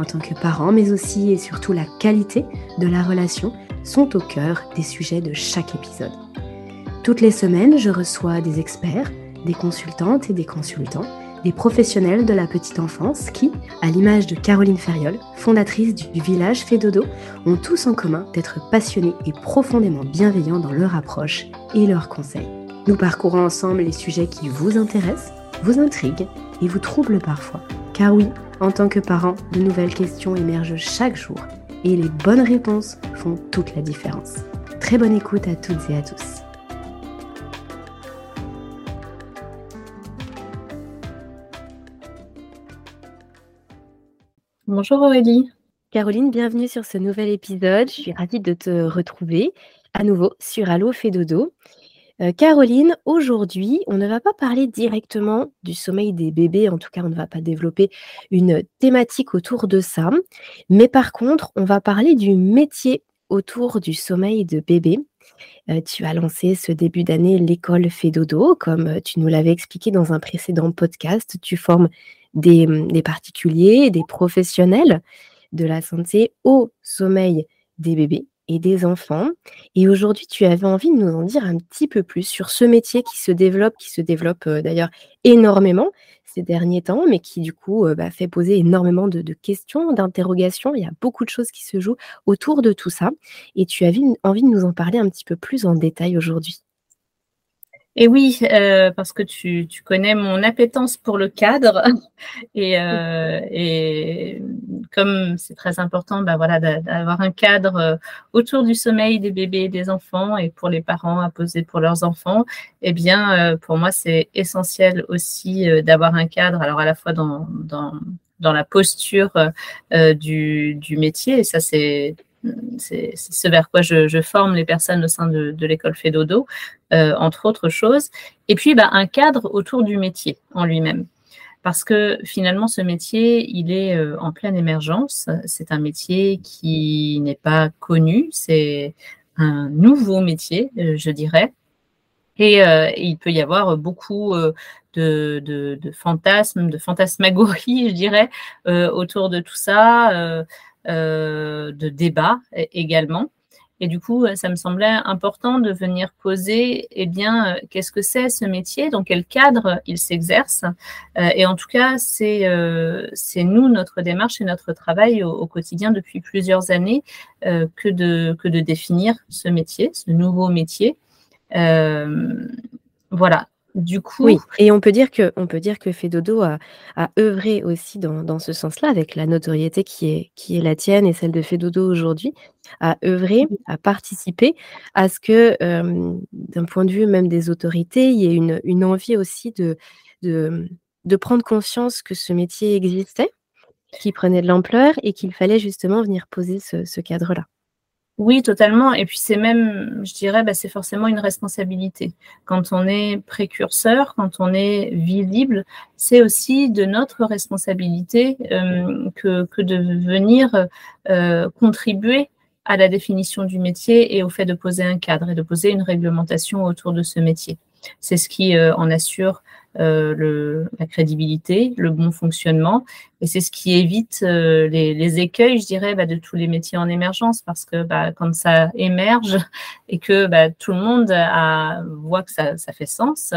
en tant que parents, mais aussi et surtout la qualité de la relation sont au cœur des sujets de chaque épisode. Toutes les semaines, je reçois des experts, des consultantes et des consultants, des professionnels de la petite enfance qui, à l'image de Caroline Ferriol, fondatrice du village Fédodo, ont tous en commun d'être passionnés et profondément bienveillants dans leur approche et leurs conseils. Nous parcourons ensemble les sujets qui vous intéressent, vous intriguent et vous troublent parfois. Car oui, en tant que parent, de nouvelles questions émergent chaque jour et les bonnes réponses font toute la différence. Très bonne écoute à toutes et à tous. Bonjour Aurélie. Caroline, bienvenue sur ce nouvel épisode. Je suis ravie de te retrouver à nouveau sur Allo fait dodo. Euh, Caroline, aujourd'hui, on ne va pas parler directement du sommeil des bébés, en tout cas, on ne va pas développer une thématique autour de ça, mais par contre, on va parler du métier autour du sommeil de bébé. Euh, tu as lancé ce début d'année l'école fait dodo, comme euh, tu nous l'avais expliqué dans un précédent podcast. Tu formes des, des particuliers, des professionnels de la santé au sommeil des bébés et des enfants. Et aujourd'hui, tu avais envie de nous en dire un petit peu plus sur ce métier qui se développe, qui se développe euh, d'ailleurs énormément ces derniers temps, mais qui du coup euh, bah, fait poser énormément de, questions, d'interrogations. Il y a beaucoup de choses qui se jouent autour de tout ça. Et tu avais envie de nous en parler un petit peu plus en détail aujourd'hui. Et oui, euh, parce que tu, connais mon appétence pour le cadre. Et, euh, et comme c'est très important, bah voilà, d'avoir un cadre euh, autour du sommeil des bébés et des enfants et pour les parents à poser pour leurs enfants, eh bien, pour moi, c'est essentiel aussi d'avoir un cadre, alors à la fois dans la posture du, du métier, et ça c'est c'est ce vers quoi je, forme les personnes au sein de, l'école Fédodo, euh, entre autres choses. Et puis, bah, un cadre autour du métier en lui-même. Parce que finalement, ce métier, il est euh, en pleine émergence. C'est un métier qui n'est pas connu. C'est un nouveau métier, euh, je dirais. Et il peut y avoir beaucoup de, fantasmes, de fantasmagories, je dirais, autour de tout ça. Euh, de débat également. Et du coup, ça me semblait important de venir poser, eh bien, euh, qu'est-ce que c'est ce métier, dans quel cadre il s'exerce. Euh, et en tout cas, c'est c'est nous, notre démarche et notre travail au, quotidien depuis plusieurs années que, de, que de définir ce métier, ce nouveau métier. voilà. Du coup, oui, et on peut dire que, on peut dire que Fedodo a, a œuvré aussi dans, dans ce sens-là, avec la notoriété qui est, qui est la tienne et celle de Fedodo aujourd'hui, a œuvré, a participé à ce que, d'un point de vue même des autorités, il y ait une, une envie aussi de, de, de prendre conscience que ce métier existait, qui prenait de l'ampleur et qu'il fallait justement venir poser ce, ce cadre-là. Oui, totalement. Et puis c'est même, je dirais, bah, c'est forcément une responsabilité. Quand on est précurseur, quand on est visible, c'est aussi de notre responsabilité euh, que, de venir euh, contribuer à la définition du métier et au fait de poser un cadre et de poser une réglementation autour de ce métier. C'est ce qui euh, en assure euh, la crédibilité, le bon fonctionnement. Et c'est ce qui évite euh, les, écueils, je dirais, bah, de tous les métiers en émergence, parce que bah, quand ça émerge et que bah, tout le monde voit que ça, fait sens,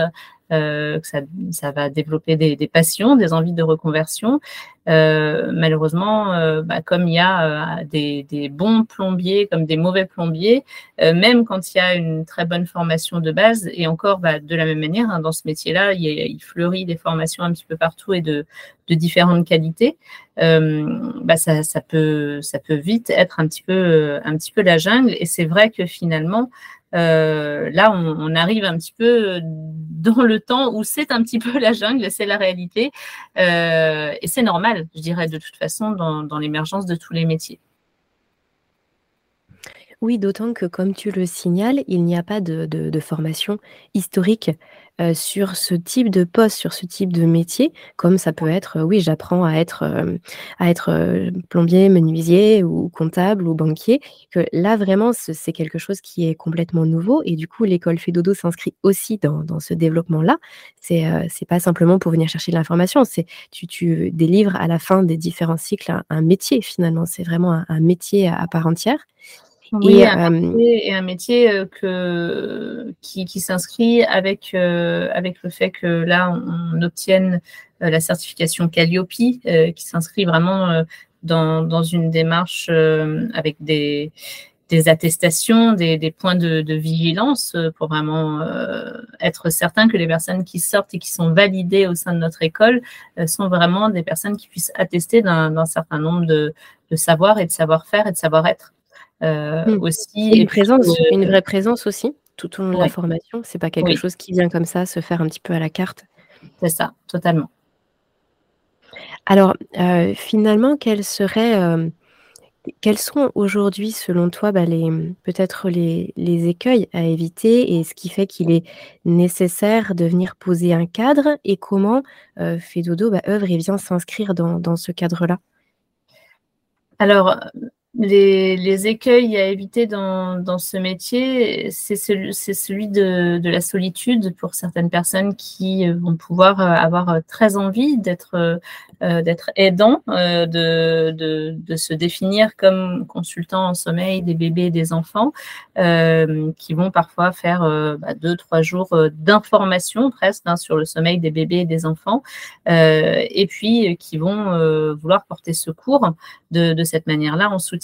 que ça, va développer des, passions, des envies de reconversion. Euh, malheureusement, euh, bah, comme il y a euh, des, bons plombiers comme des mauvais plombiers, euh, même quand il y a une très bonne formation de base, et encore bah, de la même manière, hein, dans ce métier-là, il, fleurit des formations un petit peu partout et de, différentes qualités. bah, ça, peut, vite être un petit peu la jungle. Et c'est vrai que finalement, euh, là, on, arrive un petit peu dans le temps où c'est un petit peu la jungle, c'est la réalité. Euh, et c'est normal, je dirais, de toute façon, dans, l'émergence de tous les métiers. Oui, d'autant que comme tu le signales, il n'y a pas de de de formation historique, heu, sur ce type de poste, sur ce type de métier, comme ça peut être, oui, j'apprends à être, à être, heu, plombier, menuisier ou comptable ou banquier, que là vraiment ce c'est quelque chose qui est complètement nouveau et du coup l'école Fedodo s'inscrit aussi dans dans ce développement-là. C'est, c'est pas simplement pour venir chercher de l'information, c'est tu tu délivres à la fin des différents cycles un un métier finalement, c'est vraiment un un métier à part entière oui, et, un métier, et un métier euh, que, qui, qui s'inscrit avec, euh, avec le fait que là, on, obtienne euh, la certification Calliope, qui s'inscrit vraiment dans, dans, une démarche avec des, des attestations, des, des points de, de, vigilance pour vraiment être certain que les personnes qui sortent et qui sont validées au sein de notre école sont vraiment des personnes qui puissent attester d'un certain nombre de, de savoirs et de savoir-faire et de savoir-être. Euh, mmh. aussi. Une présence, une vraie présence aussi, tout au long de la formation. C'est pas quelque chose qui vient comme ça, se faire un petit peu à la carte. C'est ça, totalement. Alors, euh, finalement, quels seraient, euh, quels sont aujourd'hui, selon toi, bah, les, peut-être les, les, écueils à éviter et ce qui fait qu'il est nécessaire de venir poser un cadre et comment euh, Fedodo bah, œuvre et vient s'inscrire dans, dans ce cadre-là? Alors, les, écueils à éviter dans, ce métier, c'est celui, de, la solitude pour certaines personnes qui vont pouvoir avoir très envie d'être euh, d'être aidant, euh, de, se définir comme consultant en sommeil des bébés et des enfants, euh, qui vont parfois faire bah, deux, trois jours d'information presque hein, sur le sommeil des bébés et des enfants, et puis qui vont vouloir porter secours de, de cette manière-là en soutien.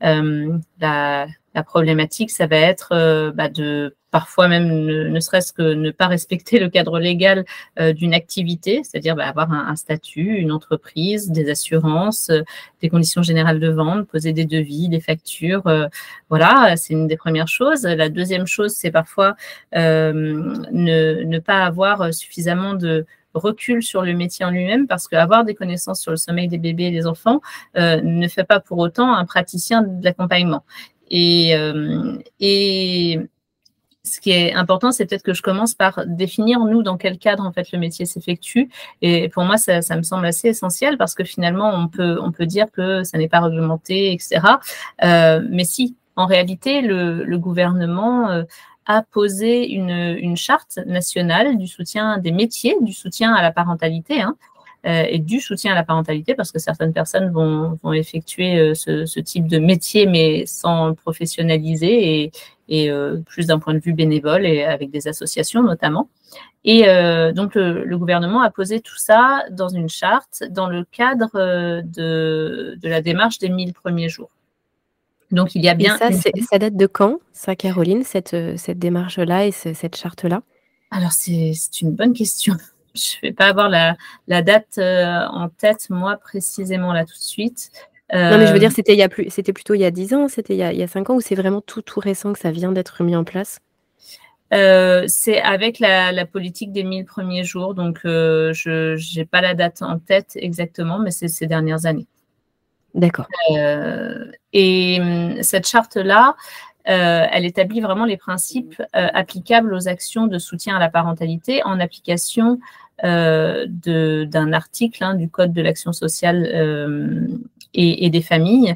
La, la problématique, ça va être bah, de parfois même ne, serait-ce que ne pas respecter le cadre légal euh, d'une activité, c'est-à-dire bah, avoir un, statut, une entreprise, des assurances, euh, des conditions générales de vente, poser des devis, des factures. Euh, voilà, c'est une des premières choses. La deuxième chose, c'est parfois ne, pas avoir suffisamment de recul sur le métier en lui-même parce qu'avoir des connaissances sur le sommeil des bébés et des enfants ne fait pas pour autant un praticien de l'accompagnement. Et, et, ce qui est important, c'est peut-être que je commence par définir, nous, dans quel cadre, en fait, le métier s'effectue. Et pour moi, ça, me semble assez essentiel parce que finalement, on peut, on peut dire que ça n'est pas réglementé, etc. Euh, mais si, en réalité, le, gouvernement euh, a posé une, une, charte nationale du soutien des métiers, du soutien à la parentalité, hein, euh, et du soutien à la parentalité, parce que certaines personnes vont, vont effectuer euh, ce, type de métier, mais sans professionnaliser et, euh, plus d'un point de vue bénévole et avec des associations notamment. Et donc le, gouvernement a posé tout ça dans une charte dans le cadre de, de la démarche des 1000 premiers jours. Donc il y a bien. ça, ça date de quand, ça, Caroline, cette, cette démarche-là et cette charte-là? Alors c'est une bonne question je ne vais pas avoir la, date euh, en tête, moi, précisément là tout de suite. non, mais je veux dire, euh, c'était, il y a plus, c'était plutôt il y a 10 ans, c'était il, y a, il 5 ans, ou c'est vraiment tout, tout récent que ça vient d'être mis en place? Euh, c'est avec la, politique des 1000 premiers jours, donc je n'ai pas la date en tête exactement, mais c'est ces dernières années. D'accord. et hum, cette charte-là, euh, elle établit vraiment les principes euh, applicables aux actions de soutien à la parentalité en application euh, d'un article hein, du Code de l'action sociale et, des familles.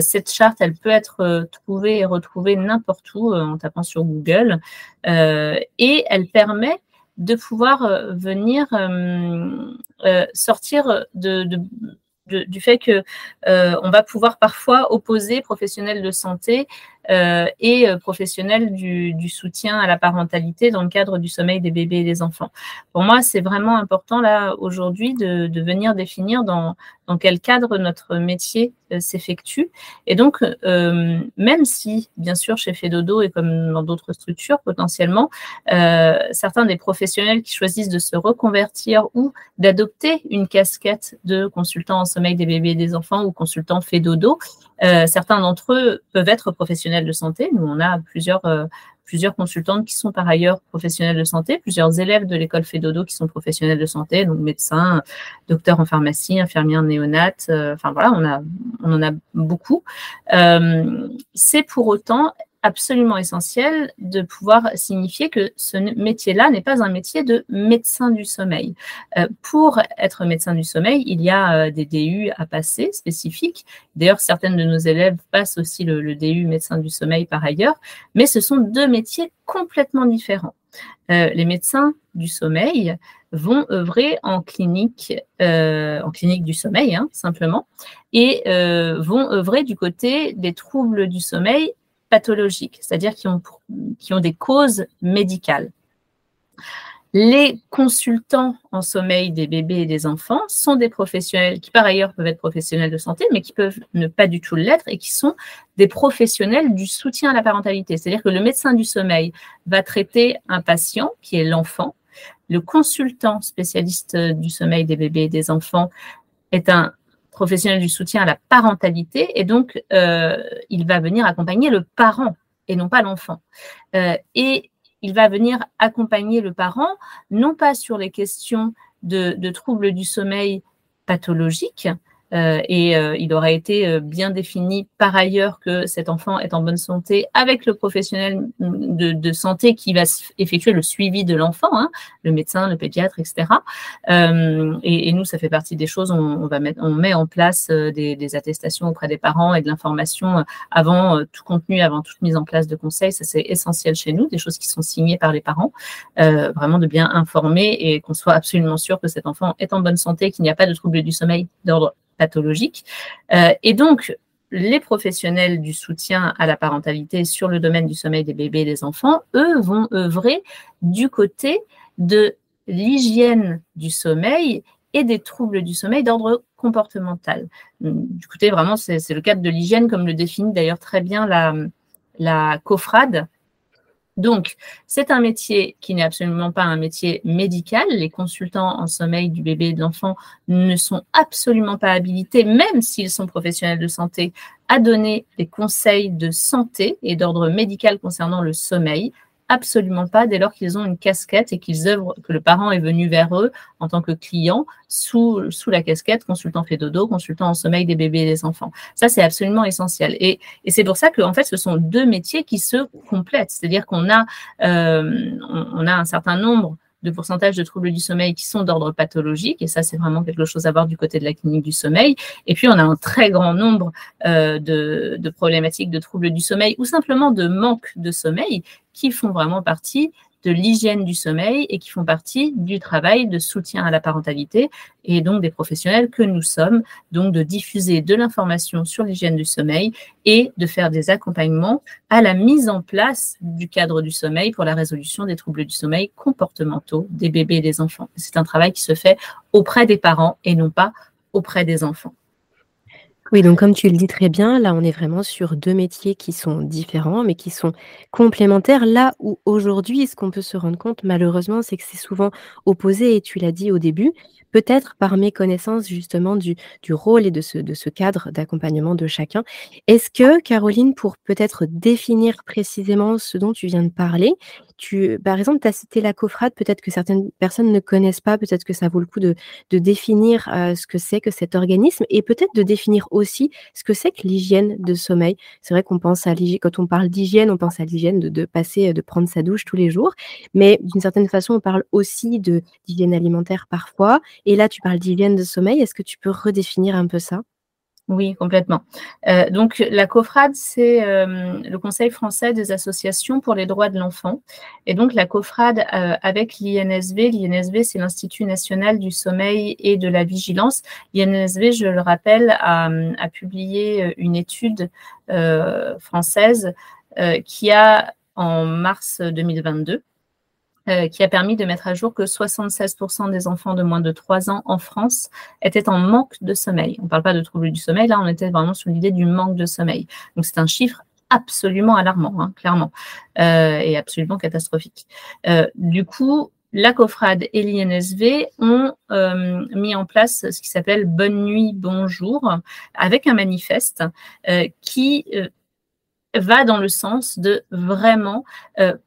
cette charte, elle peut être trouvée et retrouvée n'importe où en tapant sur Google et elle permet de pouvoir venir sortir de, du fait que on va pouvoir parfois opposer professionnels de santé euh, et euh, professionnels du, soutien à la parentalité dans le cadre du sommeil des bébés et des enfants. Pour moi, c'est vraiment important là aujourd'hui de, venir définir dans, dans quel cadre notre métier euh, s'effectue. Et donc, euh, même si, bien sûr, chez Fedodo et comme dans d'autres structures potentiellement, euh, certains des professionnels qui choisissent de se reconvertir ou d'adopter une casquette de consultant en sommeil des bébés et des enfants ou consultant Fedodo, euh, certains d'entre eux peuvent être professionnels de santé. Nous, on a plusieurs euh, plusieurs consultantes qui sont par ailleurs professionnelles de santé, plusieurs élèves de l'école Fédodo qui sont professionnels de santé, donc médecins, docteurs en pharmacie, infirmières néonates, enfin voilà, on, a, on en a beaucoup. C'est pour autant absolument essentiel de pouvoir signifier que ce métier-là n'est pas un métier de médecin du sommeil. Euh, pour être médecin du sommeil, il y a euh, des DU à passer spécifiques. D'ailleurs, certaines de nos élèves passent aussi le, DU médecin du sommeil par ailleurs, mais ce sont deux métiers complètement différents. Euh, les médecins du sommeil vont œuvrer en clinique, du sommeil, hein, simplement, et vont œuvrer du côté des troubles du sommeil c'est-à-dire qui ont, qui ont des causes médicales. Les consultants en sommeil des bébés et des enfants sont des professionnels qui par ailleurs peuvent être professionnels de santé, mais qui peuvent ne pas du tout l'être et qui sont des professionnels du soutien à la parentalité. C'est-à-dire que le médecin du sommeil va traiter un patient qui est l'enfant. Le consultant spécialiste du sommeil des bébés et des enfants est un professionnel du soutien à la parentalité et donc euh, il va venir accompagner le parent et non pas l'enfant. Euh, et il va venir accompagner le parent non pas sur les questions de, de troubles du sommeil pathologiques, et euh, il aura été euh, bien défini par ailleurs que cet enfant est en bonne santé avec le professionnel de, santé qui va effectuer le suivi de l'enfant, hein, le médecin, le pédiatre, etc. Et, nous, ça fait partie des choses, on, va mettre, on met en place des, attestations auprès des parents et de l'information avant tout contenu, avant toute mise en place de conseils. Ça, c'est essentiel chez nous, des choses qui sont signées par les parents, vraiment de bien informer et qu'on soit absolument sûr que cet enfant est en bonne santé, qu'il n'y a pas de troubles du sommeil d'ordre pathologique. Euh, et donc, les professionnels du soutien à la parentalité sur le domaine du sommeil des bébés et des enfants, eux, vont œuvrer du côté de l'hygiène du sommeil et des troubles du sommeil d'ordre comportemental. Du côté, vraiment, c'est le cadre de l'hygiène, comme le définit d'ailleurs très bien la, la donc, c'est un métier qui n'est absolument pas un métier médical. Les consultants en sommeil du bébé et de l'enfant ne sont absolument pas habilités, même s'ils sont professionnels de santé, à donner des conseils de santé et d'ordre médical concernant le sommeil. Absolument pas, dès lors qu'ils ont une casquette et qu'ils œuvrent, que le parent est venu vers eux en tant que client sous, sous la casquette consultant fait dodo, consultant en sommeil des bébés et des enfants. Ça, c'est absolument essentiel. Et, et c'est pour ça que, en fait, ce sont deux métiers qui se complètent. C'est-à-dire qu'on a, euh, on a un certain nombre de pourcentage de troubles du sommeil qui sont d'ordre pathologique, et ça, c'est vraiment quelque chose à voir du côté de la clinique du sommeil. Et puis, on a un très grand nombre euh, de, de problématiques de troubles du sommeil ou simplement de manque de sommeil qui font vraiment partie de l'hygiène du sommeil et qui font partie du travail de soutien à la parentalité et donc des professionnels que nous sommes, donc de diffuser de l'information sur l'hygiène du sommeil et de faire des accompagnements à la mise en place du cadre du sommeil pour la résolution des troubles du sommeil comportementaux des bébés et des enfants. C'est un travail qui se fait auprès des parents et non pas auprès des enfants. Oui, donc comme tu le dis très bien, là, on est vraiment sur deux métiers qui sont différents, mais qui sont complémentaires. Là où aujourd'hui, ce qu'on peut se rendre compte, malheureusement, c'est que c'est souvent opposé, et tu l'as dit au début, peut-être par méconnaissance justement du, rôle et de ce cadre d'accompagnement de chacun. Est-ce que, Caroline, pour peut-être définir précisément ce dont tu viens de parler, tu, par exemple, tu as cité la COFRAD, peut-être que certaines personnes ne connaissent pas, peut-être que ça vaut le coup de, définir euh, ce que c'est que cet organisme et peut-être de définir aussi ce que c'est que l'hygiène de sommeil. C'est vrai qu'on pense à l'hygiène, quand on parle d'hygiène, on pense à l'hygiène de, de, passer, de prendre sa douche tous les jours, mais d'une certaine façon, on parle aussi d'hygiène alimentaire parfois. Et là, tu parles d'hygiène de sommeil. Est-ce que tu peux redéfinir un peu ça? Oui, complètement. Euh, donc, la COFRAD, c'est euh, le Conseil français des associations pour les droits de l'enfant. Et donc, la COFRAD, euh, avec l'INSV, l'INSV, c'est l'Institut national du sommeil et de la vigilance. L'INSV, je le rappelle, a, a publié une étude française qui a, en mars 2022, euh, qui a permis de mettre à jour que 76% des enfants de moins de 3 ans en France étaient en manque de sommeil. On ne parle pas de troubles du sommeil, là on était vraiment sur l'idée du manque de sommeil. Donc c'est un chiffre absolument alarmant, hein, clairement, euh, et absolument catastrophique. Euh, du coup, la COFRAD et l'INSV ont euh, mis en place ce qui s'appelle Bonne nuit, bonjour, avec un manifeste qui va dans le sens de vraiment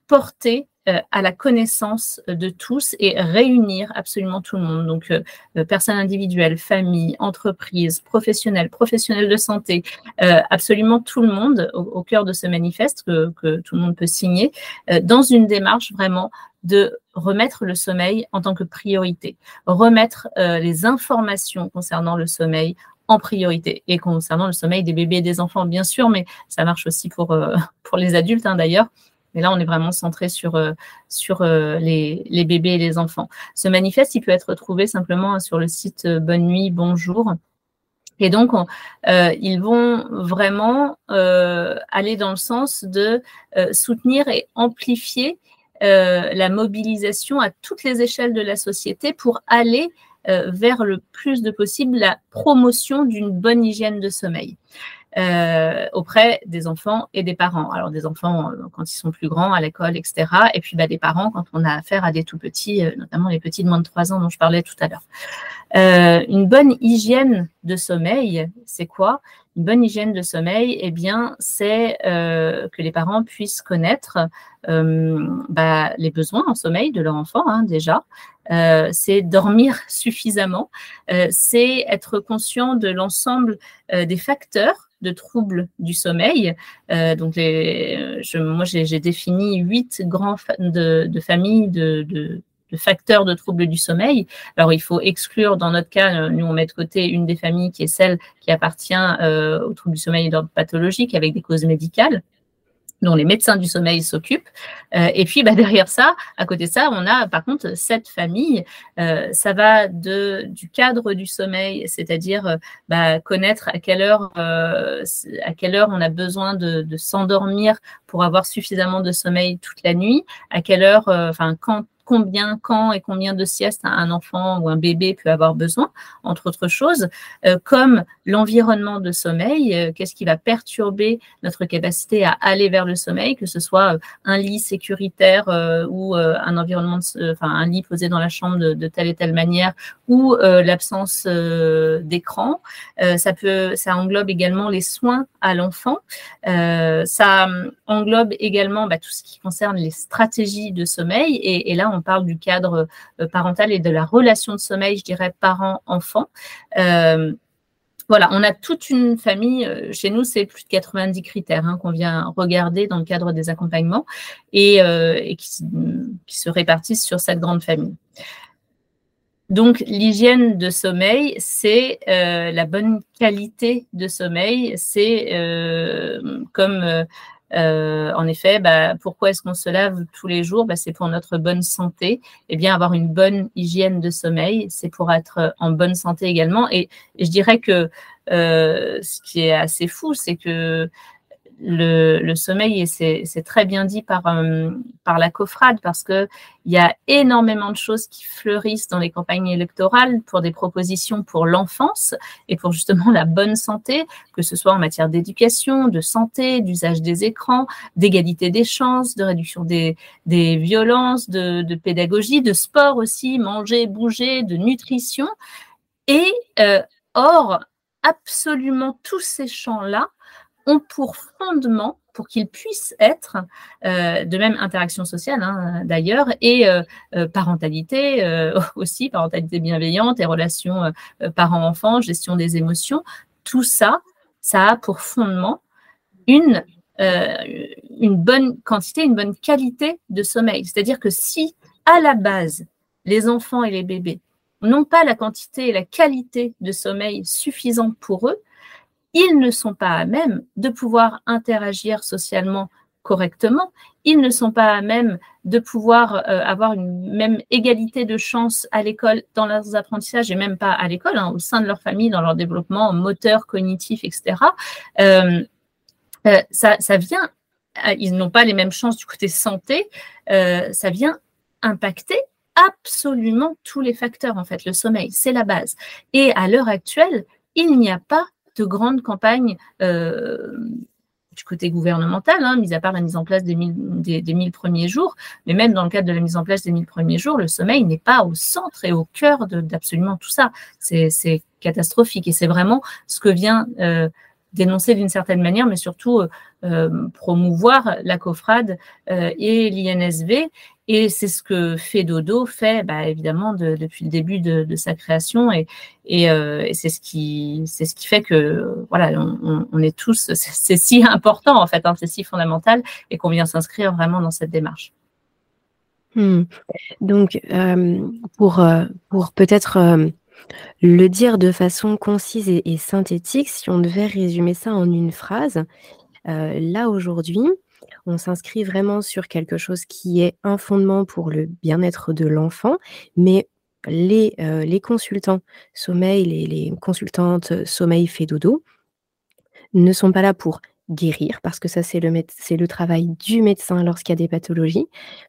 porter euh, à la connaissance de tous et réunir absolument tout le monde. Donc, euh, euh, personnes individuelles, familles, entreprises, professionnels, professionnels de santé, absolument tout le monde au, cœur de ce manifeste que, que, tout le monde peut signer, dans une démarche vraiment de remettre le sommeil en tant que priorité, remettre les informations concernant le sommeil en priorité et concernant le sommeil des bébés et des enfants, bien sûr, mais ça marche aussi pour, pour les adultes hein, d'ailleurs. Mais là, on est vraiment centré sur, euh, euh, les, bébés et les enfants. Ce manifeste, il peut être trouvé simplement sur le site euh, Bonne Nuit, Bonjour. Et donc, ils vont vraiment aller dans le sens de soutenir et amplifier la mobilisation à toutes les échelles de la société pour aller vers le plus de possible la promotion d'une bonne hygiène de sommeil. Euh, auprès des enfants et des parents. Alors des enfants euh, quand ils sont plus grands à l'école, etc. Et puis bah, des parents quand on a affaire à des tout petits, euh, notamment les petits de moins de 3 ans dont je parlais tout à l'heure. une bonne hygiène de sommeil, c'est quoi? Une bonne hygiène de sommeil, eh bien, c'est que les parents puissent connaître bah, les besoins en sommeil de leur enfant hein, déjà. c'est dormir suffisamment, c'est être conscient de l'ensemble des facteurs de troubles du sommeil. Euh, donc, je, moi, j'ai défini huit grands de, familles de, facteurs de troubles du sommeil. Alors, il faut exclure, dans notre cas, nous, on met de côté une des familles qui est celle qui appartient euh, aux troubles du sommeil d'ordre pathologique avec des causes médicales dont les médecins du sommeil s'occupent. Euh, et puis bah, derrière ça, à côté de ça, on a par contre cette famille. Euh, ça va de, du cadre du sommeil, c'est-à-dire euh, bah, connaître à quelle heure, à quelle heure on a besoin de, de s'endormir pour avoir suffisamment de sommeil toute la nuit, à quelle heure, enfin quand combien, quand et combien de siestes un enfant ou un bébé peut avoir besoin, entre autres choses, euh, comme l'environnement de sommeil, euh, qu'est-ce qui va perturber notre capacité à aller vers le sommeil, que ce soit euh, un lit sécuritaire ou un environnement, enfin un lit posé dans la chambre de, telle et telle manière, ou l'absence d'écran. ça peut, ça englobe également les soins à l'enfant. ça englobe également bah, tout ce qui concerne les stratégies de sommeil. Et, et là, on on parle du cadre euh, parental et de la relation de sommeil, je dirais, parent-enfant. Euh, voilà, on a toute une famille. Euh, chez nous, c'est plus de 90 critères hein, qu'on vient regarder dans le cadre des accompagnements et, qui, se répartissent sur cette grande famille. Donc, l'hygiène de sommeil, c'est la bonne qualité de sommeil. C'est comme euh, en effet, bah, pourquoi est-ce qu'on se lave tous les jours? Bah, C'est pour notre bonne santé. Eh bien, avoir une bonne hygiène de sommeil, c'est pour être en bonne santé également. Et, je dirais que euh, ce qui est assez fou, c'est que le, sommeil, et c'est très bien dit par, euh, la COFRAD, parce qu'il y a énormément de choses qui fleurissent dans les campagnes électorales pour des propositions pour l'enfance et pour justement la bonne santé, que ce soit en matière d'éducation, de santé, d'usage des écrans, d'égalité des chances, de réduction des, des violences, de, pédagogie, de sport aussi, manger, bouger, de nutrition. Et euh, or, absolument tous ces champs-là ont pour fondement, pour qu'ils puissent être, euh, de même interaction sociale hein, d'ailleurs, et euh, euh, parentalité aussi, parentalité bienveillante et relations parents-enfants, gestion des émotions, tout ça, ça a pour fondement une, une bonne quantité, une bonne qualité de sommeil. C'est-à-dire que si à la base, les enfants et les bébés n'ont pas la quantité et la qualité de sommeil suffisante pour eux, ils ne sont pas à même de pouvoir interagir socialement correctement, ils ne sont pas à même de pouvoir euh, avoir une même égalité de chances à l'école dans leurs apprentissages et même pas à l'école, hein, au sein de leur famille, dans leur développement moteur, cognitif, etc. Euh, euh, ça, ça, vient, ils n'ont pas les mêmes chances du côté santé, ça vient impacter absolument tous les facteurs en fait. Le sommeil, c'est la base. Et à l'heure actuelle, il n'y a pas de grandes campagnes euh, du côté gouvernemental, hein, mis à part la mise en place des 1000, premiers jours, mais même dans le cadre de la mise en place des 1000 premiers jours, le sommeil n'est pas au centre et au cœur d'absolument tout ça. C'est catastrophique et c'est vraiment ce que vient euh, dénoncer d'une certaine manière, mais surtout promouvoir la COFRAD et l'INSV. Et c'est ce que fait Dodo fait, bah, évidemment, depuis le début de, sa création. Et, et, c'est ce qui, fait que, voilà, on, est tous, c'est si important en fait, hein, c'est si fondamental, et qu'on vient s'inscrire vraiment dans cette démarche. Hmm. Donc, euh, pour, euh, pour peut-être euh, le dire de façon concise et, synthétique, si on devait résumer ça en une phrase, là aujourd'hui, on s'inscrit vraiment sur quelque chose qui est un fondement pour le bien-être de l'enfant, mais les, les consultants sommeil, les, les consultantes sommeil fait dodo ne sont pas là pour guérir, parce que ça, c'est le, c'est le travail du médecin lorsqu'il y a des pathologies.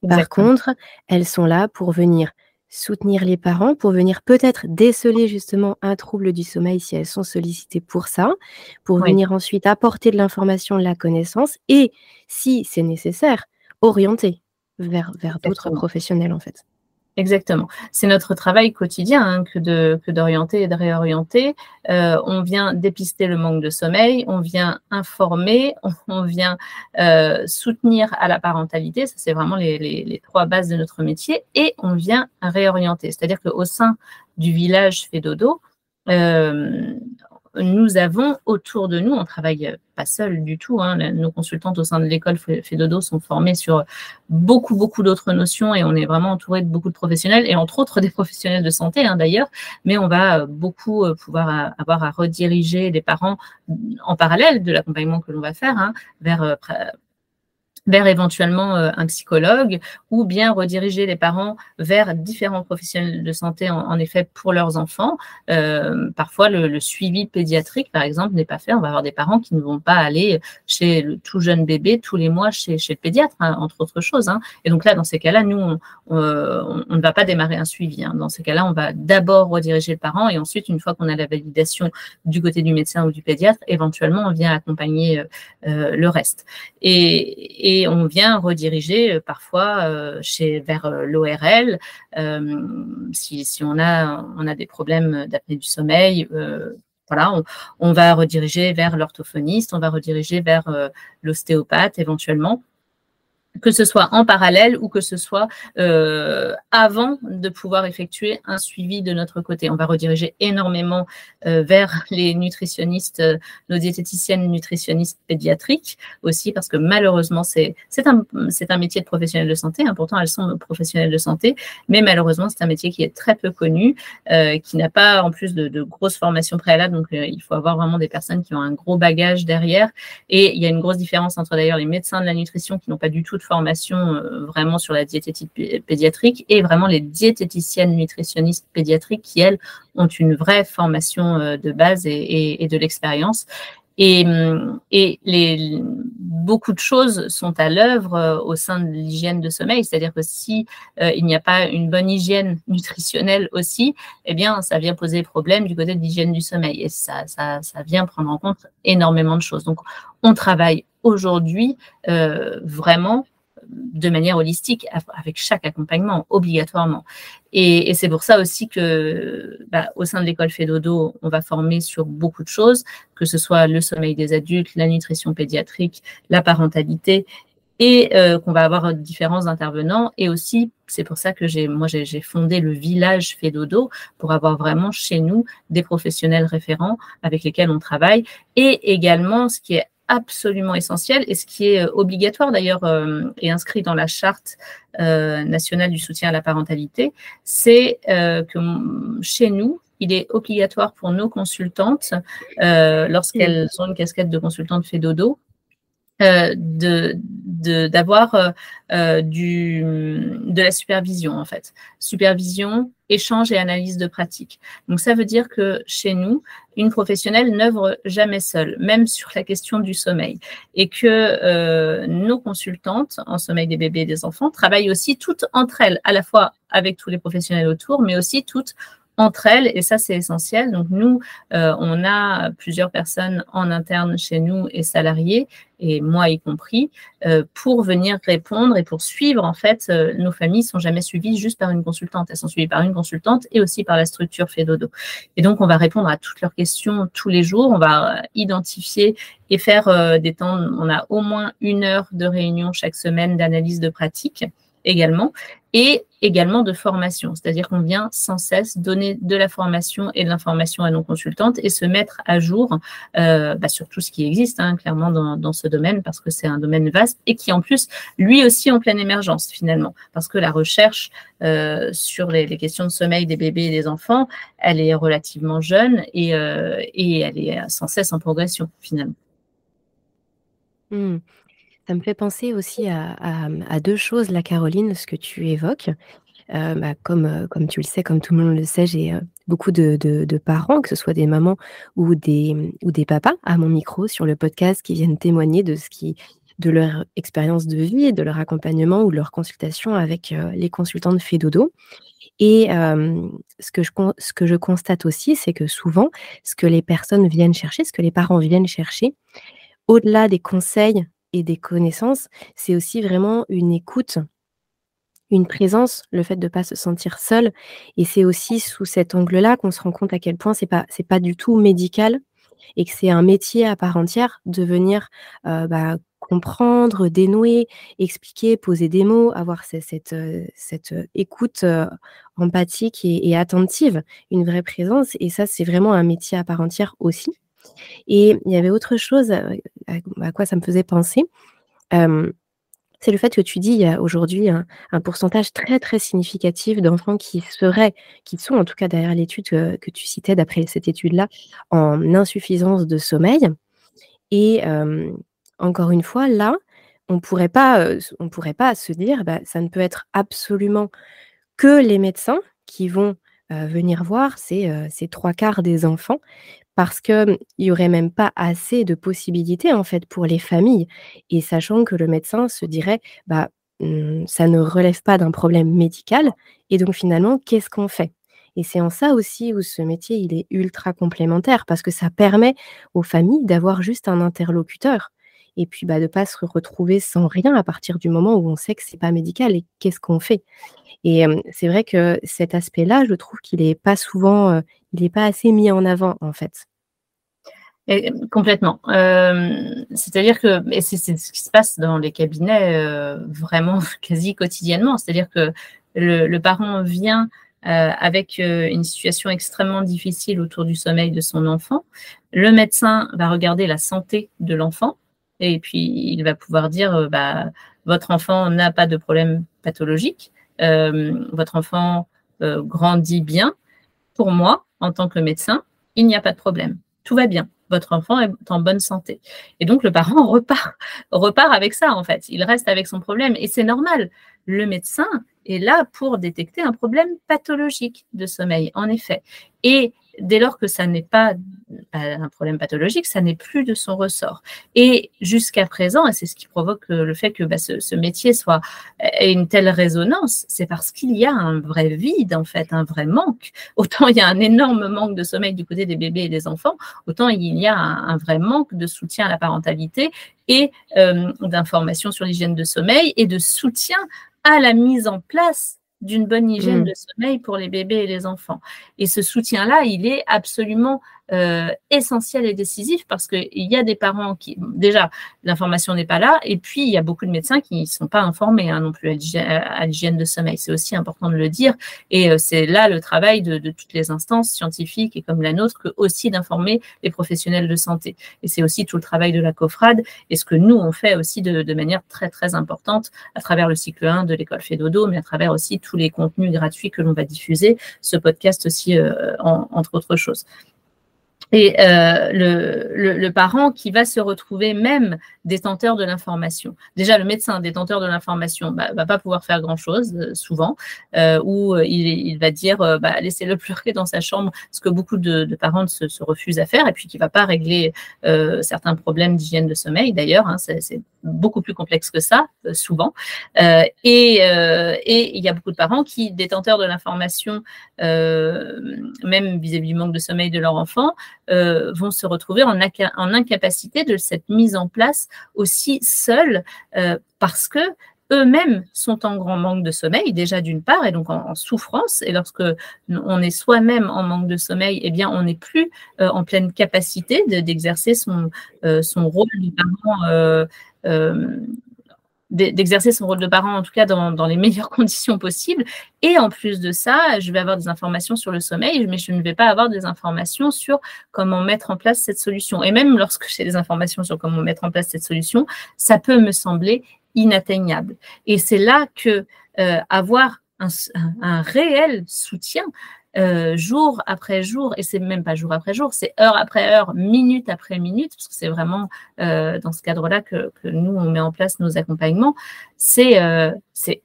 Par contre, elles sont là pour venir soutenir les parents, pour venir peut-être déceler justement un trouble du sommeil si elles sont sollicitées pour ça, pour venir ensuite apporter de l'information, de la connaissance et, si c'est nécessaire, orienter vers, vers d'autres professionnels en fait. Exactement. C'est notre travail quotidien hein, que, de, que d'orienter et de réorienter. Euh, on vient dépister le manque de sommeil, on vient informer, on, vient euh, soutenir à la parentalité. Ça, c'est vraiment les, trois bases de notre métier. Et on vient réorienter. C'est-à-dire qu'au sein du village Fédodo, euh, nous avons autour de nous, on travaille pas seul du tout, hein, nos consultantes au sein de l'école Fedodo sont formées sur beaucoup, beaucoup d'autres notions et on est vraiment entouré de beaucoup de professionnels et entre autres des professionnels de santé hein, d'ailleurs, mais on va beaucoup euh, pouvoir euh, avoir à rediriger les parents en parallèle de l'accompagnement que l'on va faire hein, vers euh, vers éventuellement euh, un psychologue ou bien rediriger les parents vers différents professionnels de santé en, effet pour leurs enfants. Euh, parfois le, suivi pédiatrique par exemple n'est pas fait. On va avoir des parents qui ne vont pas aller chez le tout jeune bébé tous les mois chez, le pédiatre hein, entre autres choses. Hein. Et donc là dans ces cas-là nous on, on, ne va pas démarrer un suivi. Hein. Dans ces cas-là on va d'abord rediriger le parent et ensuite une fois qu'on a la validation du côté du médecin ou du pédiatre éventuellement on vient accompagner euh, le reste. et et on vient rediriger euh, parfois euh, chez, vers euh, l'ORL si, on, a, des problèmes d'apnée du sommeil. on, va rediriger vers l'orthophoniste, on va rediriger vers l'ostéopathe éventuellement que ce soit en parallèle ou que ce soit euh, avant de pouvoir effectuer un suivi de notre côté. On va rediriger énormément euh, vers les nutritionnistes, euh, nos diététiciennes nutritionnistes pédiatriques aussi, parce que malheureusement, c'est un, un métier de professionnel de santé. Hein, pourtant, elles sont professionnelles de santé, mais malheureusement, c'est un métier qui est très peu connu, qui n'a pas en plus de, de grosses formations préalables. Donc, il faut avoir vraiment des personnes qui ont un gros bagage derrière. Et il y a une grosse différence entre d'ailleurs les médecins de la nutrition qui n'ont pas du tout de formation euh, vraiment sur la diététique pédiatrique et vraiment les diététiciennes nutritionnistes pédiatriques qui, elles, ont une vraie formation euh, de base et, de l'expérience. Et, hum, et les, beaucoup de choses sont à l'œuvre euh, au sein de l'hygiène de sommeil, c'est-à-dire que si il n'y a pas une bonne hygiène nutritionnelle aussi, eh bien, ça vient poser problème du côté de l'hygiène du sommeil et ça, ça, ça, vient prendre en compte énormément de choses. Donc, on travaille aujourd'hui vraiment de manière holistique avec chaque accompagnement obligatoirement. Et, c'est pour ça aussi que bah, au sein de l'école Fédodo, on va former sur beaucoup de choses, que ce soit le sommeil des adultes, la nutrition pédiatrique, la parentalité et euh, qu'on va avoir différents intervenants. Et aussi, c'est pour ça que j'ai, moi, j'ai fondé le village Fédodo pour avoir vraiment chez nous des professionnels référents avec lesquels on travaille. Et également, ce qui est absolument essentiel et ce qui est euh, obligatoire d'ailleurs euh, et inscrit dans la charte euh, nationale du soutien à la parentalité, c'est que chez nous, il est obligatoire pour nos consultantes, lorsqu'elles ont une casquette de consultante fait dodo, euh, de d'avoir euh, euh, du de la supervision en fait. Supervision échange et analyse de pratique donc ça veut dire que chez nous une professionnelle n'œuvre jamais seule même sur la question du sommeil. Et que nos consultantes en sommeil des bébés et des enfants travaillent aussi toutes entre elles à la fois avec tous les professionnels autour mais aussi toutes entre elles, et ça c'est essentiel. Donc nous, euh, on a plusieurs personnes en interne chez nous et salariés, et moi y compris, euh, pour venir répondre et pour suivre en fait. Euh, nos familles sont jamais suivies juste par une consultante, elles sont suivies par une consultante et aussi par la structure Fedodo. Et donc on va répondre à toutes leurs questions tous les jours, on va identifier et faire des temps. On a au moins une heure de réunion chaque semaine d'analyse de pratique également, et également de formation, c'est-à-dire qu'on vient sans cesse donner de la formation et de l'information à nos consultantes et se mettre à jour euh, bah, sur tout ce qui existe, hein, clairement, dans, ce domaine, parce que c'est un domaine vaste et qui, en plus, lui aussi en pleine émergence, finalement, parce que la recherche euh, sur les, questions de sommeil des bébés et des enfants, elle est relativement jeune et, euh, elle est sans cesse en progression, finalement. Mmh. Ça me fait penser aussi à, deux choses, la Caroline, ce que tu évoques. Euh, bah, comme, euh, comme tu le sais, comme tout le monde le sait, j'ai euh, beaucoup de, parents, que ce soit des mamans ou des, papas, à mon micro sur le podcast qui viennent témoigner de leur expérience de vie, de leur accompagnement ou de leur consultation avec les consultants de Fédodo. Et ce, que je, ce que je constate aussi, c'est que souvent, ce que les personnes viennent chercher, ce que les parents viennent chercher, au-delà des conseils et des connaissances, c'est aussi vraiment une écoute, une présence, le fait de ne pas se sentir seul. Et c'est aussi sous cet angle-là qu'on se rend compte à quel point c'est pas c'est pas du tout médical et que c'est un métier à part entière de venir euh, bah, comprendre, dénouer, expliquer, poser des mots, avoir cette, euh, euh, écoute empathique et, attentive, une vraie présence. Et ça, c'est vraiment un métier à part entière aussi. Et il y avait autre chose à, quoi ça me faisait penser. c'est le fait que tu dis il y a aujourd'hui un, pourcentage très très significatif d'enfants qui seraient, qui sont en tout cas derrière l'étude que, tu citais d'après cette étude-là, en insuffisance de sommeil. Et encore une fois, là, on pourrait pas, on pourrait pas se dire, bah, ça ne peut être absolument que les médecins qui vont venir voir ces, ces trois quarts des enfants, parce qu'il n'y aurait même pas assez de possibilités en fait pour les familles. Et sachant que le médecin se dirait, bah, mmh, ça ne relève pas d'un problème médical, et donc finalement, qu'est-ce qu'on fait? Et c'est en ça aussi où ce métier, il est ultra complémentaire, parce que ça permet aux familles d'avoir juste un interlocuteur, et puis bah, de ne pas se retrouver sans rien à partir du moment où on sait que c'est pas médical, et qu'est-ce qu'on fait Et c'est vrai que cet aspect-là, je trouve qu'il n'est pas souvent, il n'est pas assez mis en avant, en fait. Complètement. C'est-à-dire que, c'est ce qui se passe dans les cabinets vraiment quasi quotidiennement, c'est-à-dire que le, parent vient avec une situation extrêmement difficile autour du sommeil de son enfant. Le médecin va regarder la santé de l'enfant et puis il va pouvoir dire, bah, votre enfant n'a pas de problème pathologique, votre enfant grandit bien. Pour moi, en tant que médecin, il n'y a pas de problème. Tout va bien votre enfant est en bonne santé. Et donc le parent repart, repart avec ça en fait. Il reste avec son problème et c'est normal. Le médecin est là pour détecter un problème pathologique de sommeil, en effet. Et dès lors que ça n'est pas un problème pathologique, ça n'est plus de son ressort. Et jusqu'à présent, et c'est ce qui provoque le fait que bah, ce, métier soit ait une telle résonance, c'est parce qu'il y a un vrai vide, en fait, un vrai manque. Autant il y a un énorme manque de sommeil du côté des bébés et des enfants, autant il y a un, vrai manque de soutien à la parentalité et euh, d'informations sur l'hygiène de sommeil et de soutien à la mise en place d'une bonne hygiène mmh. de sommeil pour les bébés et les enfants. Et ce soutien-là, il est absolument euh, essentiel et décisif parce qu'il y a des parents qui, déjà, l'information n'est pas là, et puis il y a beaucoup de médecins qui ne sont pas informés hein, non plus à l'hygiène de sommeil. C'est aussi important de le dire, et euh, c'est là le travail de, toutes les instances scientifiques et comme la nôtre que aussi d'informer les professionnels de santé. Et c'est aussi tout le travail de la COFRAD et ce que nous on fait aussi de, manière très très importante à travers le cycle 1 de l'école Fédodo, mais à travers aussi tous les contenus gratuits que l'on va diffuser, ce podcast aussi euh, entre autres choses. Et euh, le, parent qui va se retrouver même détenteur de l'information. Déjà, le médecin détenteur de l'information bah, va pas pouvoir faire grand-chose euh, souvent, euh, ou il, va dire bah, laissez-le pleurer dans sa chambre, ce que beaucoup de, parents se, se, refusent à faire, et puis qui va pas régler certains problèmes d'hygiène de sommeil. D'ailleurs, hein, c'est beaucoup plus complexe que ça, souvent. et, il y a beaucoup de parents qui, détenteurs de l'information, même vis-à-vis -vis du manque de sommeil de leur enfant, euh, vont se retrouver en, incapacité de cette mise en place aussi seuls euh, parce que eux-mêmes sont en grand manque de sommeil, déjà d'une part, et donc en, souffrance. Et lorsque on est soi-même en manque de sommeil, eh bien, on n'est plus euh, en pleine capacité d'exercer son, euh, son rôle parent euh, d'exercer son rôle de parent, en tout cas dans, dans, les meilleures conditions possibles. Et en plus de ça, je vais avoir des informations sur le sommeil, mais je ne vais pas avoir des informations sur comment mettre en place cette solution. Et même lorsque j'ai des informations sur comment mettre en place cette solution, ça peut me sembler inatteignable. Et c'est là que euh, avoir un, un, réel soutien euh, jour après jour, et c'est même pas jour après jour, c'est heure après heure, minute après minute, parce que c'est vraiment euh, dans ce cadre-là que, que, nous, on met en place nos accompagnements, c'est euh,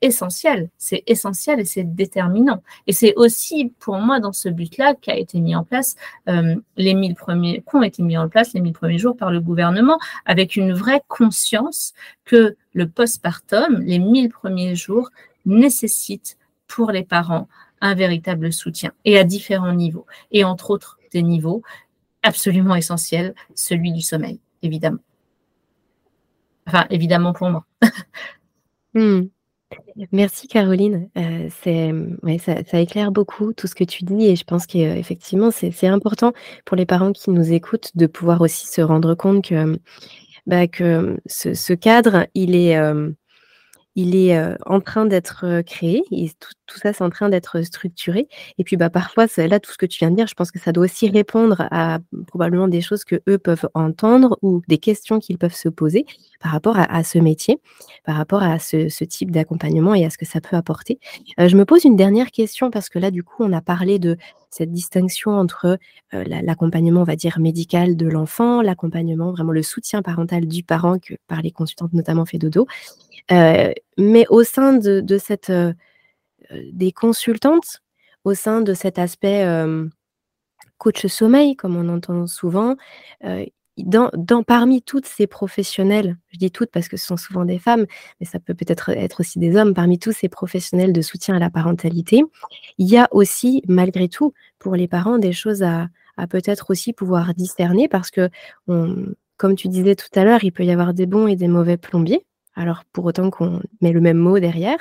essentiel, c'est essentiel et c'est déterminant. Et c'est aussi pour moi dans ce but-là qu'a été mis en place euh, les mille premiers, qu'ont été mis en place les mille premiers jours par le gouvernement, avec une vraie conscience que le postpartum, les mille premiers jours, nécessitent pour les parents un véritable soutien et à différents niveaux. Et entre autres, des niveaux absolument essentiels, celui du sommeil, évidemment. Enfin, évidemment pour moi. Hmm. Merci Caroline. Euh, ouais, ça, éclaire beaucoup tout ce que tu dis et je pense qu'effectivement, c'est important pour les parents qui nous écoutent de pouvoir aussi se rendre compte que, bah, que ce, ce, cadre, il est, euh, il est en train d'être créé et tout, ça, c'est en train d'être structuré. Et puis, bah, parfois, là, tout ce que tu viens de dire, je pense que ça doit aussi répondre à probablement des choses que eux peuvent entendre ou des questions qu'ils peuvent se poser par rapport à, ce métier, par rapport à ce, type d'accompagnement et à ce que ça peut apporter. je me pose une dernière question parce que là, du coup, on a parlé de cette distinction entre l'accompagnement, on va dire, médical de l'enfant, l'accompagnement, vraiment le soutien parental du parent que par les consultantes notamment fait dodo. Euh, mais au sein de, cette, euh, euh, des consultantes, au sein de cet aspect coach sommeil, comme on entend souvent, dans, dans, parmi toutes ces professionnels, je dis toutes parce que ce sont souvent des femmes, mais ça peut peut-être être aussi des hommes, parmi tous ces professionnels de soutien à la parentalité, il y a aussi, malgré tout, pour les parents, des choses à, peut-être aussi pouvoir discerner parce que, comme tu disais tout à l'heure, il peut y avoir des bons et des mauvais plombiers. Alors, pour autant qu'on met le même mot derrière,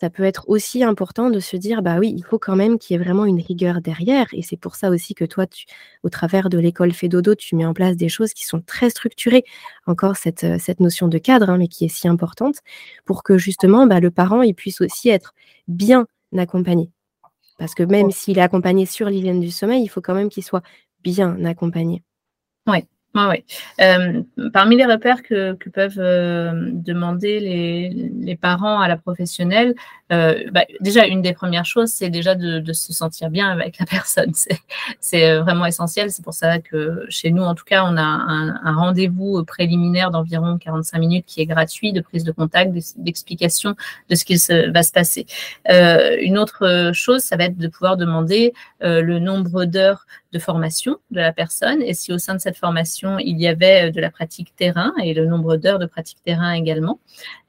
ça peut être aussi important de se dire, bah oui, il faut quand même qu'il y ait vraiment une rigueur derrière. Et c'est pour ça aussi que toi, tu, au travers de l'école Fédodo, tu mets en place des choses qui sont très structurées. Encore cette, euh, cette notion de cadre, hein, mais qui est si importante, pour que justement, bah, le parent, il puisse aussi être bien accompagné. Parce que même s'il est accompagné sur l'hygiène du sommeil, il faut quand même qu'il soit bien accompagné. Oui, ah oui. Euh, parmi les repères que, peuvent euh, demander les, parents à la professionnelle, euh, bah, déjà une des premières choses, c'est déjà de, se sentir bien avec la personne. C'est vraiment essentiel. C'est pour ça que chez nous, en tout cas, on a un, rendez-vous préliminaire d'environ 45 minutes qui est gratuit, de prise de contact, d'explication de ce qu'il va se passer. Une autre chose, ça va être de pouvoir demander le nombre d'heures de formation de la personne et si au sein de cette formation, il y avait euh, de la pratique terrain et le nombre d'heures de pratique terrain également,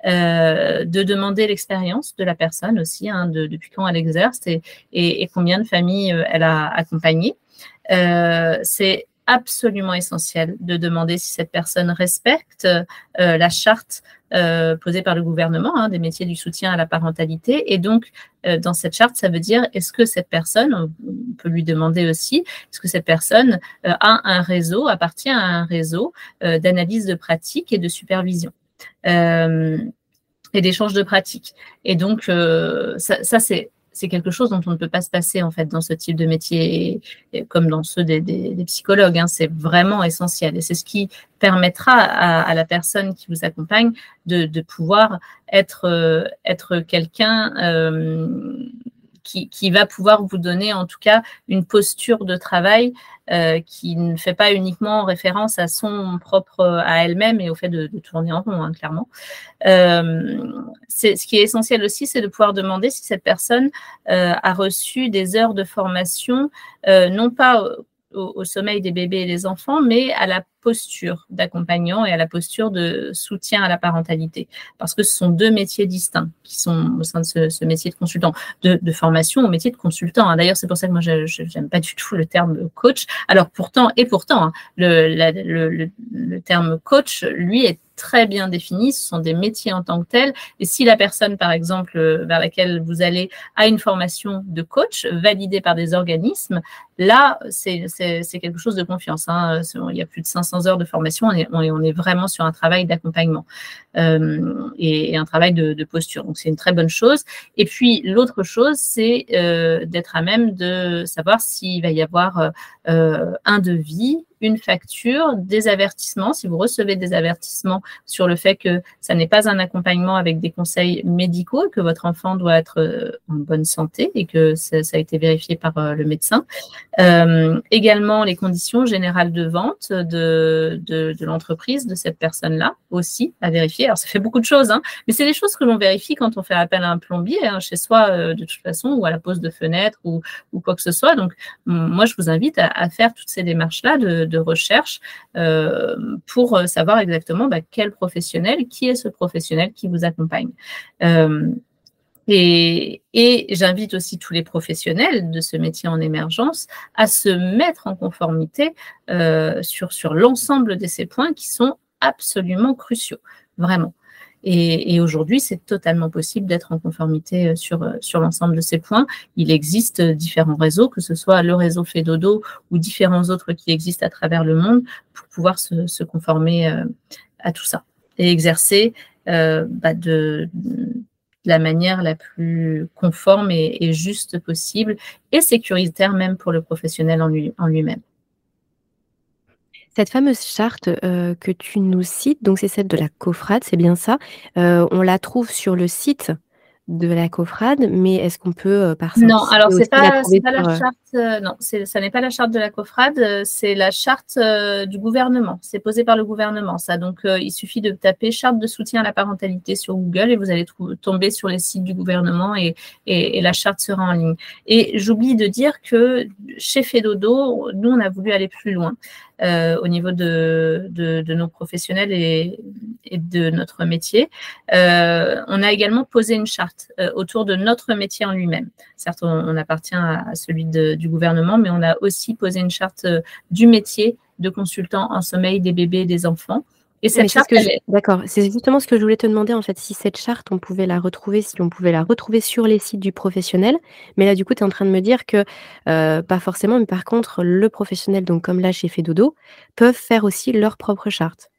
euh, de demander l'expérience de la personne aussi, hein, de, depuis quand elle exerce et, et, combien de familles euh, elle a accompagné. Euh, c'est absolument essentiel de demander si cette personne respecte euh, la charte euh, posée par le gouvernement hein, des métiers du soutien à la parentalité. Et donc, euh, dans cette charte, ça veut dire est-ce que cette personne, on peut lui demander aussi, est-ce que cette personne a un réseau, appartient à un réseau d'analyse de pratique et de supervision et d'échange de pratiques? Et donc, ça c'est c'est quelque chose dont on ne peut pas se passer en fait dans ce type de métier, comme dans ceux des, psychologues. Hein, c'est vraiment essentiel et c'est ce qui permettra à, à, la personne qui vous accompagne de, de pouvoir être, euh, être quelqu'un euh, qui, va pouvoir vous donner en tout cas une posture de travail euh, qui ne fait pas uniquement référence à son propre, à elle-même et au fait de, tourner en rond, hein, clairement. Euh, ce qui est essentiel aussi, c'est de pouvoir demander si cette personne euh, a reçu des heures de formation, non pas au, sommeil des bébés et des enfants, mais à la posture d'accompagnant et à la posture de soutien à la parentalité. Parce que ce sont deux métiers distincts qui sont au sein de ce, métier de consultant, de, formation au métier de consultant. Hein. D'ailleurs, c'est pour ça que moi, je n'aime pas du tout le terme coach. Alors pourtant, et pourtant, hein, le, terme coach, lui, est très bien définis, ce sont des métiers en tant que tels. Et si la personne, par exemple, euh, vers laquelle vous allez a une formation de coach validée par des organismes, là, c'est quelque chose de confiance. Hein. Il y a plus de 500 heures de formation on est, vraiment sur un travail d'accompagnement euh, et, un travail de, posture. Donc, c'est une très bonne chose. Et puis, l'autre chose, c'est euh, d'être à même de savoir s'il va y avoir un devis une facture, des avertissements, si vous recevez des avertissements sur le fait que ça n'est pas un accompagnement avec des conseils médicaux, que votre enfant doit être euh, en bonne santé et que ça, a été vérifié par euh, le médecin. Euh, également, les conditions générales de vente de, de, l'entreprise de cette personne-là aussi à vérifier. Alors, ça fait beaucoup de choses, hein, mais c'est des choses que l'on vérifie quand on fait appel à un plombier hein, chez soi, de toute façon, ou à la pose de fenêtre ou, ou quoi que ce soit. Donc, moi, je vous invite à, faire toutes ces démarches-là de, de recherche euh, pour euh, savoir exactement bah, quel professionnel, qui est ce professionnel qui vous accompagne. Euh, et, j'invite aussi tous les professionnels de ce métier en émergence à se mettre en conformité sur, sur l'ensemble de ces points qui sont absolument cruciaux, vraiment. Et, aujourd'hui, c'est totalement possible d'être en conformité euh, sur, euh, sur l'ensemble de ces points. Il existe euh, différents réseaux, que ce soit le réseau Fedodo ou différents autres qui existent à travers le monde pour pouvoir se, se conformer à tout ça et exercer bah de, la manière la plus conforme et, et, juste possible et sécuritaire même pour le professionnel en lui-même. En lui cette fameuse charte, euh, que tu nous cites, donc c'est celle de la COFRAD, c'est bien ça? Euh, on la trouve sur le site de la COFRAD, mais est-ce qu'on peut, euh, par Non, alors c'est pas pas la charte, non, ça n'est pas la charte de la COFRAD, c'est la charte, du gouvernement. C'est posé par le gouvernement ça, donc il suffit de taper «charte de soutien à la parentalité» sur Google et vous allez tomber sur les sites du gouvernement et et la charte sera en ligne et j'oublie de dire que chez Fedodo, nous, on a voulu aller plus loin. Euh, au niveau de, de, nos professionnels et, et, de notre métier. Euh, on a également posé une charte euh, autour de notre métier en lui-même. Certes, on, appartient à, celui du gouvernement, mais on a aussi posé une charte du métier de consultant en sommeil des bébés et des enfants. Et cette charte, d'accord, c'est justement ce que je voulais te demander en fait, si cette charte, on pouvait la retrouver, si on pouvait la retrouver sur les sites du professionnel. Mais là, du coup, tu es en train de me dire que euh, pas forcément, mais par contre, le professionnel, donc comme là chez Fedodo, peuvent faire aussi leur propre charte.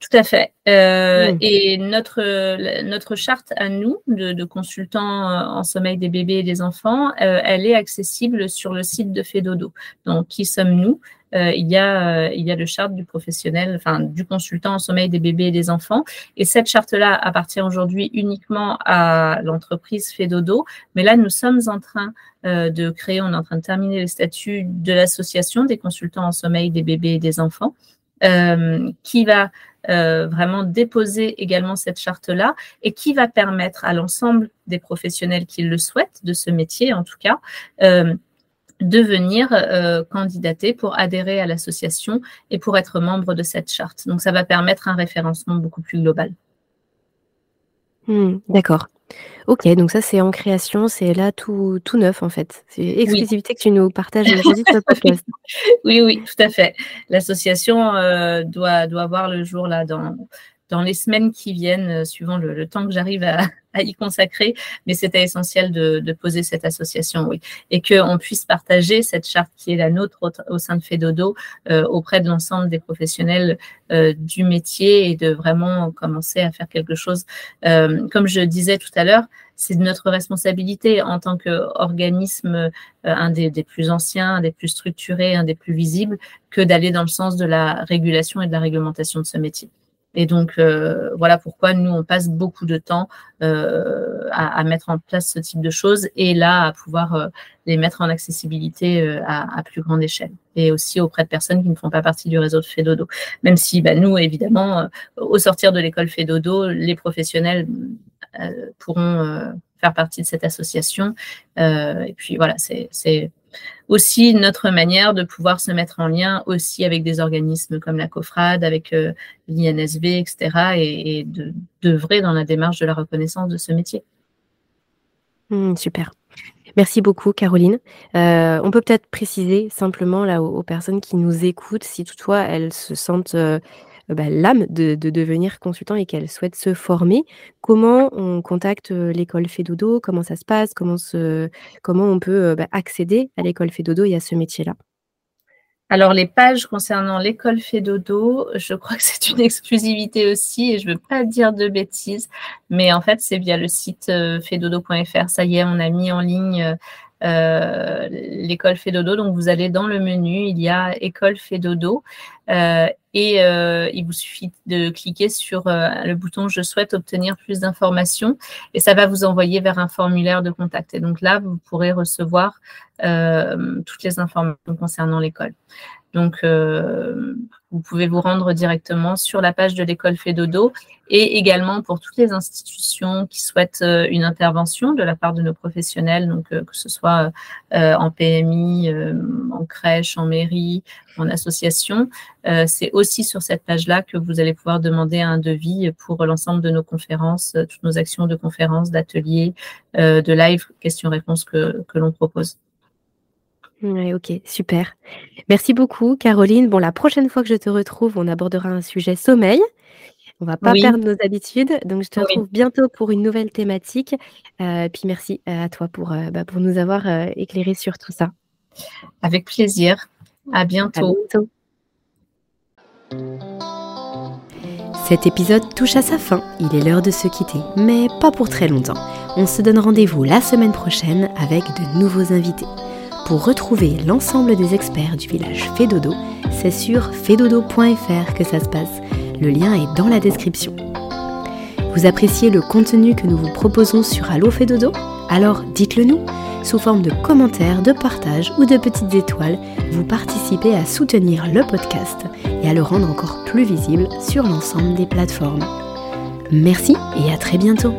Tout à fait. Euh, mmh. Et notre, notre charte à nous, de, consultants euh, en sommeil des bébés et des enfants, elle est accessible sur le site de Fedodo. Donc, qui sommes-nous? Il, y a, euh, il y a le charte du professionnel, enfin du consultant en sommeil des bébés et des enfants. Et cette charte-là appartient aujourd'hui uniquement à l'entreprise Fedodo. Mais là, nous sommes en train euh, de créer, on est en train de terminer le statut de l'association des consultants en sommeil des bébés et des enfants. qui va vraiment déposer également cette charte-là et qui va permettre à l'ensemble des professionnels qui le souhaitent, de ce métier en tout cas, de venir euh, candidater pour adhérer à l'association et pour être membre de cette charte. Donc, ça va permettre un référencement beaucoup plus global. Hmm, d'accord. Ok, donc ça c'est en création, c'est là tout, tout neuf en fait. C'est exclusivité que tu nous partages aujourd'hui sur le podcast. oui, oui, tout à fait. L'association euh, doit, doit voir le jour là dans, dans les semaines qui viennent, euh, suivant le, temps que j'arrive à, y consacrer. Mais c'était essentiel de, poser cette association, oui. Et qu'on puisse partager cette charte qui est la nôtre au, sein de FEDODO euh, auprès de l'ensemble des professionnels euh, du métier et de vraiment commencer à faire quelque chose. comme je disais tout à l'heure, c'est notre responsabilité en tant qu'organisme, un des, des, plus anciens, un des plus structurés, un des plus visibles, que d'aller dans le sens de la régulation et de la réglementation de ce métier. Et donc, euh, voilà pourquoi nous, on passe beaucoup de temps euh, à, mettre en place ce type de choses et là, à pouvoir euh, les mettre en accessibilité à, plus grande échelle et aussi auprès de personnes qui ne font pas partie du réseau de Fédodo. Même si bah, nous, évidemment, au sortir de l'école Fédodo, les professionnels pourront faire partie de cette association. et puis, voilà, c'est aussi notre manière de pouvoir se mettre en lien aussi avec des organismes comme la COFRAD, avec euh, l'INSV, etc., et, et d'œuvrer dans la démarche de la reconnaissance de ce métier. Mmh, super. Merci beaucoup, Caroline. Euh, on peut peut-être préciser simplement là aux, personnes qui nous écoutent, si toutefois elles se sentent euh, bah, l'âme de, devenir consultant et qu'elle souhaite se former, comment on contacte euh, l'école Fédodo Comment ça se passe? Comment, comment on peut euh, bah, accéder à l'école Fédodo et à ce métier-là? Alors, les pages concernant l'école Fédodo, je crois que c'est une exclusivité aussi et je ne veux pas dire de bêtises, mais en fait, c'est via le site fedodo.fr. Ça y est, on a mis en ligne l'école Fédodo. Donc, vous allez dans le menu, il y a école Fédodo et euh, il vous suffit de cliquer sur euh, le bouton Je souhaite obtenir plus d'informations et ça va vous envoyer vers un formulaire de contact. Et donc là, vous pourrez recevoir euh, toutes les informations concernant l'école. Donc, vous pouvez vous rendre directement sur la page de l'école Fédodo et également pour toutes les institutions qui souhaitent euh, une intervention de la part de nos professionnels, donc euh, que ce soit euh, en PMI, en crèche, en mairie, en association. C'est aussi sur cette page-là que vous allez pouvoir demander un devis pour l'ensemble de nos conférences, toutes nos actions de conférences, d'ateliers, de live, questions-réponses que, que l'on propose. Oui, ok, super. Merci beaucoup, Caroline. Bon, la prochaine fois que je te retrouve, on abordera un sujet sommeil. On va pas perdre nos habitudes. Donc, je te retrouve bientôt pour une nouvelle thématique. Euh, puis merci euh, à toi pour, euh, bah, pour nous avoir éclairé sur tout ça. Avec plaisir. À bientôt. à bientôt. Cet épisode touche à sa fin. Il est l'heure de se quitter, mais pas pour très longtemps. On se donne rendez-vous la semaine prochaine avec de nouveaux invités. Pour retrouver l'ensemble des experts du village Fédodo, c'est sur fedodo.fr que ça se passe. Le lien est dans la description. Vous appréciez le contenu que nous vous proposons sur Allo Fédodo? Alors dites-le nous. Sous forme de commentaires, de partages ou de petites étoiles, vous participez à soutenir le podcast et à le rendre encore plus visible sur l'ensemble des plateformes. Merci et à très bientôt